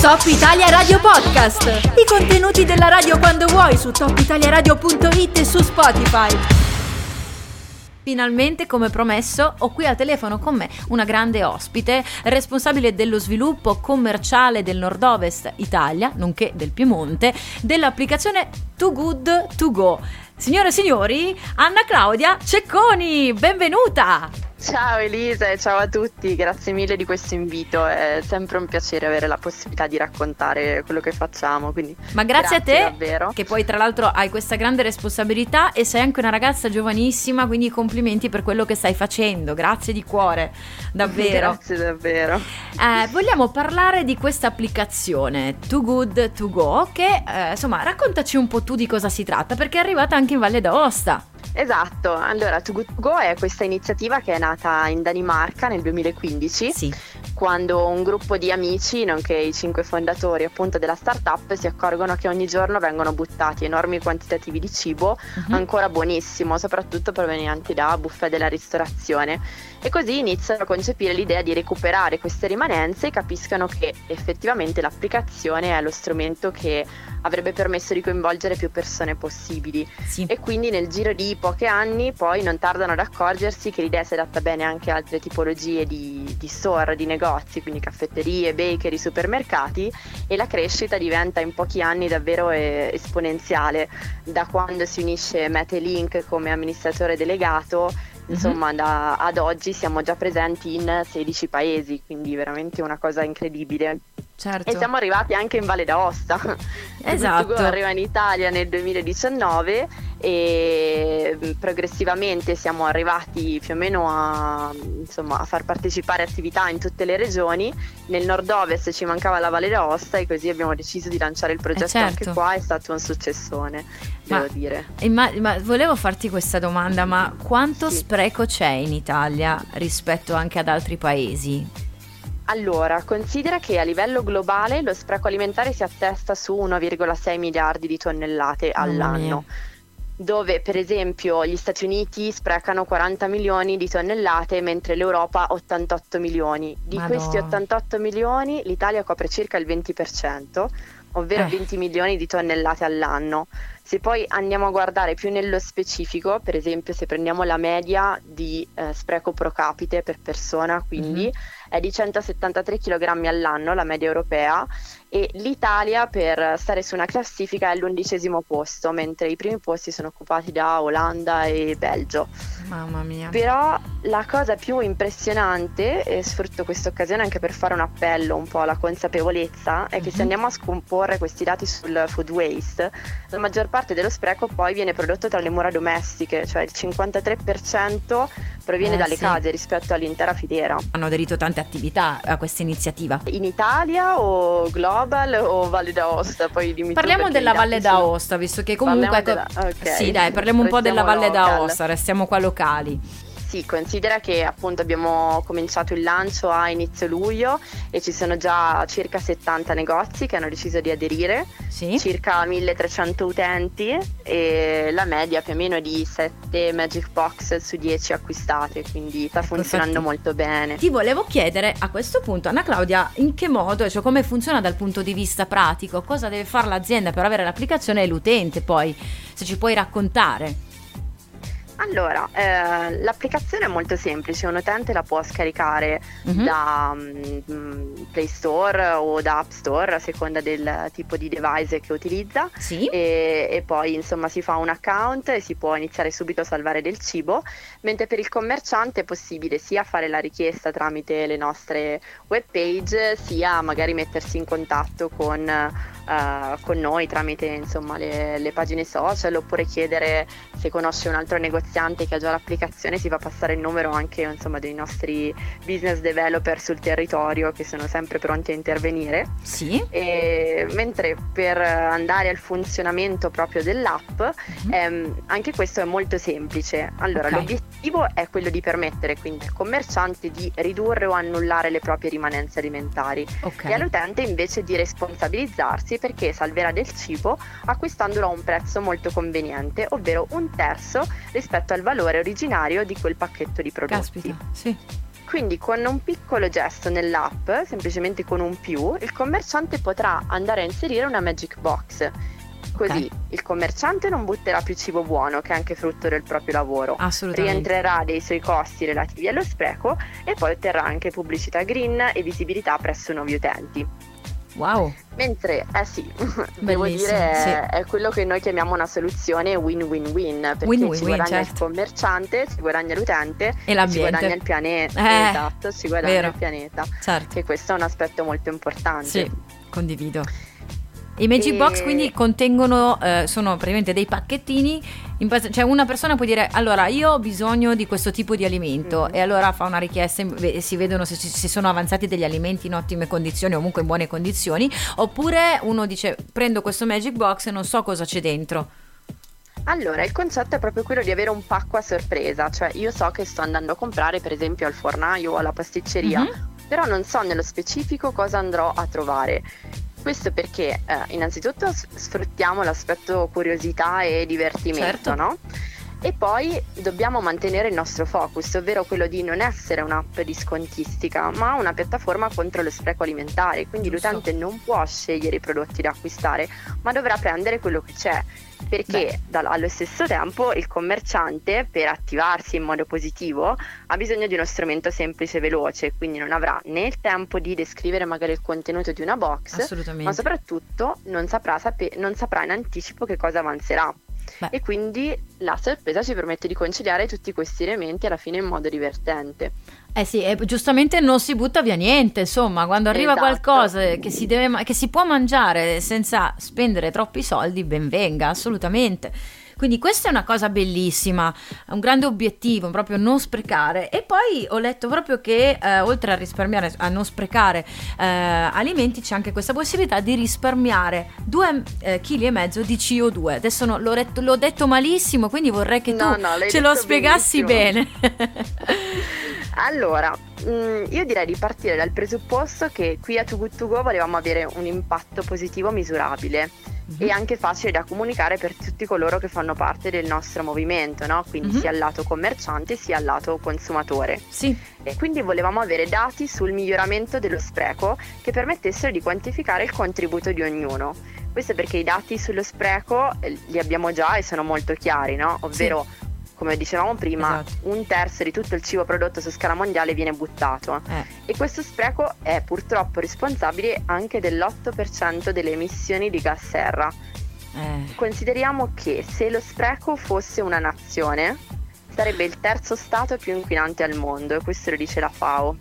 Top Italia Radio Podcast. I contenuti della radio quando vuoi su topitaliaradio.it e su Spotify. Finalmente, come promesso, ho qui al telefono con me una grande ospite, responsabile dello sviluppo commerciale del nord-ovest Italia, nonché del Piemonte, dell'applicazione Too Good To Go. Signore e signori, Anna Claudia Cecconi, benvenuta! Ciao Elisa e ciao a tutti, grazie mille di questo invito, è sempre un piacere avere la possibilità di raccontare quello che facciamo. Quindi Ma grazie, grazie a te, davvero. che poi tra l'altro hai questa grande responsabilità e sei anche una ragazza giovanissima, quindi complimenti per quello che stai facendo, grazie di cuore, davvero. grazie davvero. Eh, vogliamo parlare di questa applicazione Too Good To Go che eh, insomma raccontaci un po' tu di cosa si tratta perché è arrivata anche in Valle d'Aosta. Esatto, allora To Good To Go è questa iniziativa che è nata in Danimarca nel 2015 Sì. quando un gruppo di amici, nonché i cinque fondatori appunto della startup, si accorgono che ogni giorno vengono buttati enormi quantitativi di cibo Mhm. ancora buonissimo, soprattutto provenienti da buffet della ristorazione. E così iniziano a concepire l'idea di recuperare queste rimanenze e capiscono che effettivamente l'applicazione è lo strumento che avrebbe permesso di coinvolgere più persone possibili. Sì. E quindi nel giro di pochi anni poi non tardano ad accorgersi che l'idea si adatta bene anche a altre tipologie di, di store, di negozi, quindi caffetterie, bakery, supermercati e la crescita diventa in pochi anni davvero eh, esponenziale. Da quando si unisce Metelink come amministratore delegato, insomma da- ad oggi siamo già presenti in 16 paesi, quindi veramente una cosa incredibile. Certo. E siamo arrivati anche in Valle d'Aosta. Esatto. Tutto arriva in Italia nel 2019 e mm, progressivamente siamo arrivati più o meno a, insomma, a far partecipare attività in tutte le regioni. Nel nord-ovest ci mancava la Valle d'Aosta e così abbiamo deciso di lanciare il progetto certo. anche qua, è stato un successone, Ma- devo dire. Imma- ma volevo farti questa domanda, ma quanto Sì. spreco c'è in Italia rispetto anche ad altri paesi? Allora, considera che a livello globale lo spreco alimentare si attesta su 1,6 miliardi di tonnellate all'anno, dove per esempio gli Stati Uniti sprecano 40 milioni di tonnellate, mentre l'Europa 88 milioni. Di Madò. questi 88 milioni l'Italia copre circa il 20%, ovvero Eh. 20 milioni di tonnellate all'anno. Se poi andiamo a guardare più nello specifico, per esempio se prendiamo la media di eh, spreco pro capite per persona, quindi è di 173 kg all'anno, la media europea, e l'Italia per stare su una classifica è all'undicesimo posto, mentre i primi posti sono occupati da Olanda e Belgio. Mamma mia. Però la cosa più impressionante, e sfrutto questa occasione anche per fare un appello un po' alla consapevolezza, è che se Mhm. andiamo a scomporre questi dati sul food waste, la maggior parte dello spreco poi viene prodotto tra le mura domestiche, cioè il 53% proviene Eh, dalle sì. case rispetto all'intera filiera. Hanno aderito tante attività a questa iniziativa. In Italia o global o Valle d'Aosta? Poi Parliamo della Valle sono- d'Aosta, visto che comunque... Parliamo ecco- della- ok. Sì, dai, parliamo un po' della Valle local. d'Aosta, restiamo qua locali. Sì, considera che appunto abbiamo cominciato il lancio a inizio luglio e ci sono già circa 70 negozi che hanno deciso di aderire, Sì? circa 1300 utenti e la media più o meno è di 7 Magic Box su 10 acquistate, quindi sta Ecco, funzionando infatti. molto bene. Ti volevo chiedere a questo punto, Anna Claudia, in che modo, cioè come funziona dal punto di vista pratico, cosa deve fare l'azienda per avere l'applicazione e l'utente poi, se ci puoi raccontare. Allora, eh, l'applicazione è molto semplice, un utente la può scaricare Mhm. da mm, Play Store o da App Store a seconda del tipo di device che utilizza. Sì? e, e poi insomma si fa un account e si può iniziare subito a salvare del cibo, mentre per il commerciante è possibile sia fare la richiesta tramite le nostre web page, sia magari mettersi in contatto con, eh, con noi tramite insomma le, le pagine social oppure chiedere se conosce un altro negoziante che ha già l'applicazione, si fa passare il numero anche insomma dei nostri business developer sul territorio che sono sempre pronti a intervenire. Sì? E mentre per andare al funzionamento proprio dell'app, Mhm. ehm, anche questo è molto semplice. Allora, Ok. l'obiettivo è quello di permettere quindi al commerciante di ridurre o annullare le proprie rimanenze alimentari Ok. e all'utente invece di responsabilizzarsi perché salverà del cibo acquistandolo a un prezzo molto conveniente, ovvero un terzo rispetto al valore originario di quel pacchetto di prodotti. Caspita, sì. Quindi con un piccolo gesto nell'app, semplicemente con un più, il commerciante potrà andare a inserire una Magic Box. Così okay. il commerciante non butterà più cibo buono, che è anche frutto del proprio lavoro. Rientrerà dei suoi costi relativi allo spreco e poi otterrà anche pubblicità green e visibilità presso nuovi utenti. Wow. Mentre, eh sì, devo dire, è, sì. è, quello che noi chiamiamo una soluzione win-win-win, perché win, win, ci guadagna certo. il commerciante, si guadagna l'utente e l'ambiente. si guadagna il pianeta. Eh, esatto, si guadagna vero. il pianeta. Certo. Che questo è un aspetto molto importante. Sì, condivido. I Magic e... Box quindi contengono, eh, sono praticamente dei pacchettini, base, cioè una persona può dire allora io ho bisogno di questo tipo di alimento mm-hmm. e allora fa una richiesta e si vedono se, se, sono avanzati degli alimenti in ottime condizioni o comunque in buone condizioni, oppure uno dice prendo questo Magic Box e non so cosa c'è dentro. Allora, il concetto è proprio quello di avere un pacco a sorpresa, cioè io so che sto andando a comprare per esempio al fornaio o alla pasticceria, mm-hmm. però non so nello specifico cosa andrò a trovare. Questo perché eh, innanzitutto sfruttiamo l'aspetto curiosità e divertimento, certo. no? E poi dobbiamo mantenere il nostro focus, ovvero quello di non essere un'app di scontistica, ma una piattaforma contro lo spreco alimentare. Quindi Giusto. l'utente non può scegliere i prodotti da acquistare, ma dovrà prendere quello che c'è. Perché da, allo stesso tempo il commerciante, per attivarsi in modo positivo, ha bisogno di uno strumento semplice e veloce, quindi non avrà né il tempo di descrivere magari il contenuto di una box, ma soprattutto non saprà, sape- non saprà in anticipo che cosa avanzerà. Beh. e quindi la sorpresa ci permette di conciliare tutti questi elementi alla fine in modo divertente. Eh sì, e giustamente non si butta via niente, insomma, quando arriva esatto. qualcosa che si, deve, che si può mangiare senza spendere troppi soldi, ben venga, assolutamente. Quindi questa è una cosa bellissima, un grande obiettivo, proprio non sprecare. E poi ho letto proprio che eh, oltre a risparmiare, a non sprecare eh, alimenti, c'è anche questa possibilità di risparmiare 2,5 eh, kg di CO2. Adesso no, l'ho, retto, l'ho, detto malissimo, quindi vorrei che no, tu no, ce lo spiegassi bene. allora, mm, io direi di partire dal presupposto che qui a Too Good To Go volevamo avere un impatto positivo misurabile mm-hmm. e anche facile da comunicare per tutti coloro che fanno parte del nostro movimento, no? quindi mm-hmm. sia al lato commerciante sia al lato consumatore. Sì. E quindi volevamo avere dati sul miglioramento dello spreco che permettessero di quantificare il contributo di ognuno. Questo perché i dati sullo spreco eh, li abbiamo già e sono molto chiari, no? ovvero sì come dicevamo prima, esatto. un terzo di tutto il cibo prodotto su scala mondiale viene buttato eh. e questo spreco è purtroppo responsabile anche dell'8% delle emissioni di gas serra. Eh. Consideriamo che se lo spreco fosse una nazione, sarebbe il terzo stato più inquinante al mondo e questo lo dice la FAO.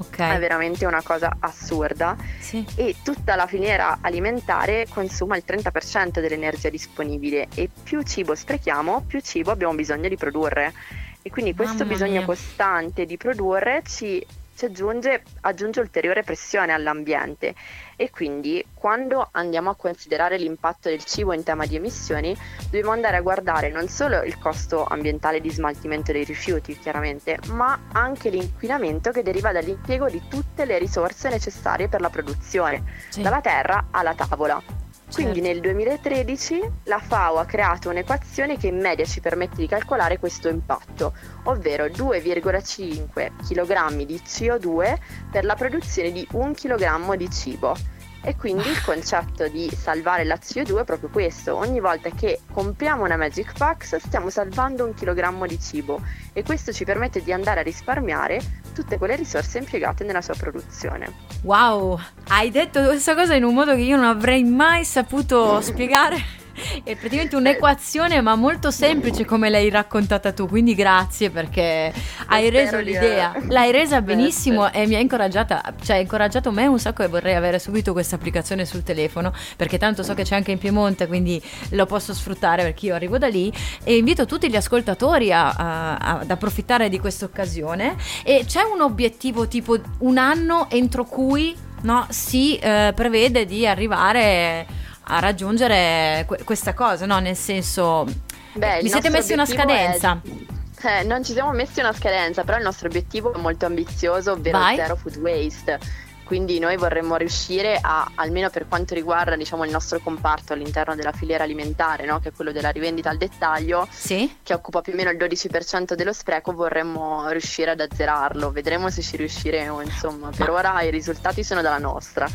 Okay. È veramente una cosa assurda. Sì. E tutta la filiera alimentare consuma il 30% dell'energia disponibile e più cibo sprechiamo, più cibo abbiamo bisogno di produrre. E quindi questo Mamma bisogno mia. costante di produrre ci ci aggiunge, aggiunge ulteriore pressione all'ambiente e quindi quando andiamo a considerare l'impatto del cibo in tema di emissioni dobbiamo andare a guardare non solo il costo ambientale di smaltimento dei rifiuti chiaramente ma anche l'inquinamento che deriva dall'impiego di tutte le risorse necessarie per la produzione sì. dalla terra alla tavola quindi certo. nel 2013 la FAO ha creato un'equazione che in media ci permette di calcolare questo impatto, ovvero 2,5 kg di CO2 per la produzione di 1 kg di cibo. E quindi il concetto di salvare la CO2 è proprio questo. Ogni volta che compriamo una Magic Box stiamo salvando un chilogrammo di cibo e questo ci permette di andare a risparmiare tutte quelle risorse impiegate nella sua produzione. Wow, hai detto questa cosa in un modo che io non avrei mai saputo spiegare è praticamente un'equazione ma molto semplice come l'hai raccontata tu, quindi grazie perché hai reso l'idea, l'hai resa benissimo e mi ha incoraggiata, cioè ha incoraggiato me un sacco e vorrei avere subito questa applicazione sul telefono perché tanto so che c'è anche in Piemonte quindi lo posso sfruttare perché io arrivo da lì. E invito tutti gli ascoltatori a, a, ad approfittare di questa occasione. E c'è un obiettivo tipo un anno entro cui no, si eh, prevede di arrivare a raggiungere que- questa cosa, no? Nel senso, Beh, vi siete messi una scadenza? È... Eh, non ci siamo messi una scadenza, però il nostro obiettivo è molto ambizioso, ovvero Vai. zero food waste. quindi noi vorremmo riuscire a, almeno per quanto riguarda diciamo, il nostro comparto all'interno della filiera alimentare, no? che è quello della rivendita al dettaglio, sì. che occupa più o meno il 12% dello spreco, vorremmo riuscire ad azzerarlo, vedremo se ci riusciremo, insomma, per ora i risultati sono dalla nostra.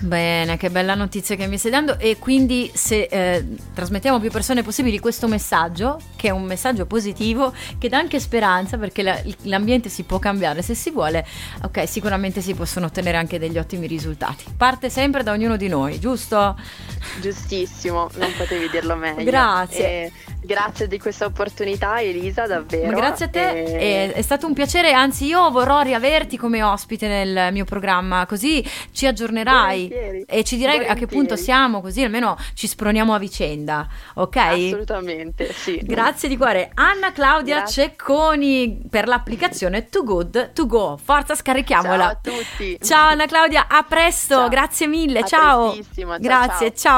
Bene, che bella notizia che mi stai dando e quindi se eh, trasmettiamo più persone possibili questo messaggio, che è un messaggio positivo, che dà anche speranza perché la, l'ambiente si può cambiare se si vuole, ok, sicuramente si possono ottenere anche degli ottimi risultati. Parte sempre da ognuno di noi, giusto? Giustissimo, non potevi dirlo meglio. Grazie. E grazie di questa opportunità Elisa, davvero. Ma grazie a te, e... è, è stato un piacere, anzi io vorrò riaverti come ospite nel mio programma, così ci aggiornerai Volentieri. e ci dirai Volentieri. a che punto siamo, così almeno ci sproniamo a vicenda, ok? Assolutamente, sì. Grazie di cuore. Anna Claudia Grazie. Cecconi per l'applicazione Too Good To Go. Forza, scarichiamola. Ciao a tutti. Ciao Anna Claudia, a presto, Ciao. grazie mille, A ciao. ciao, Grazie, ciao.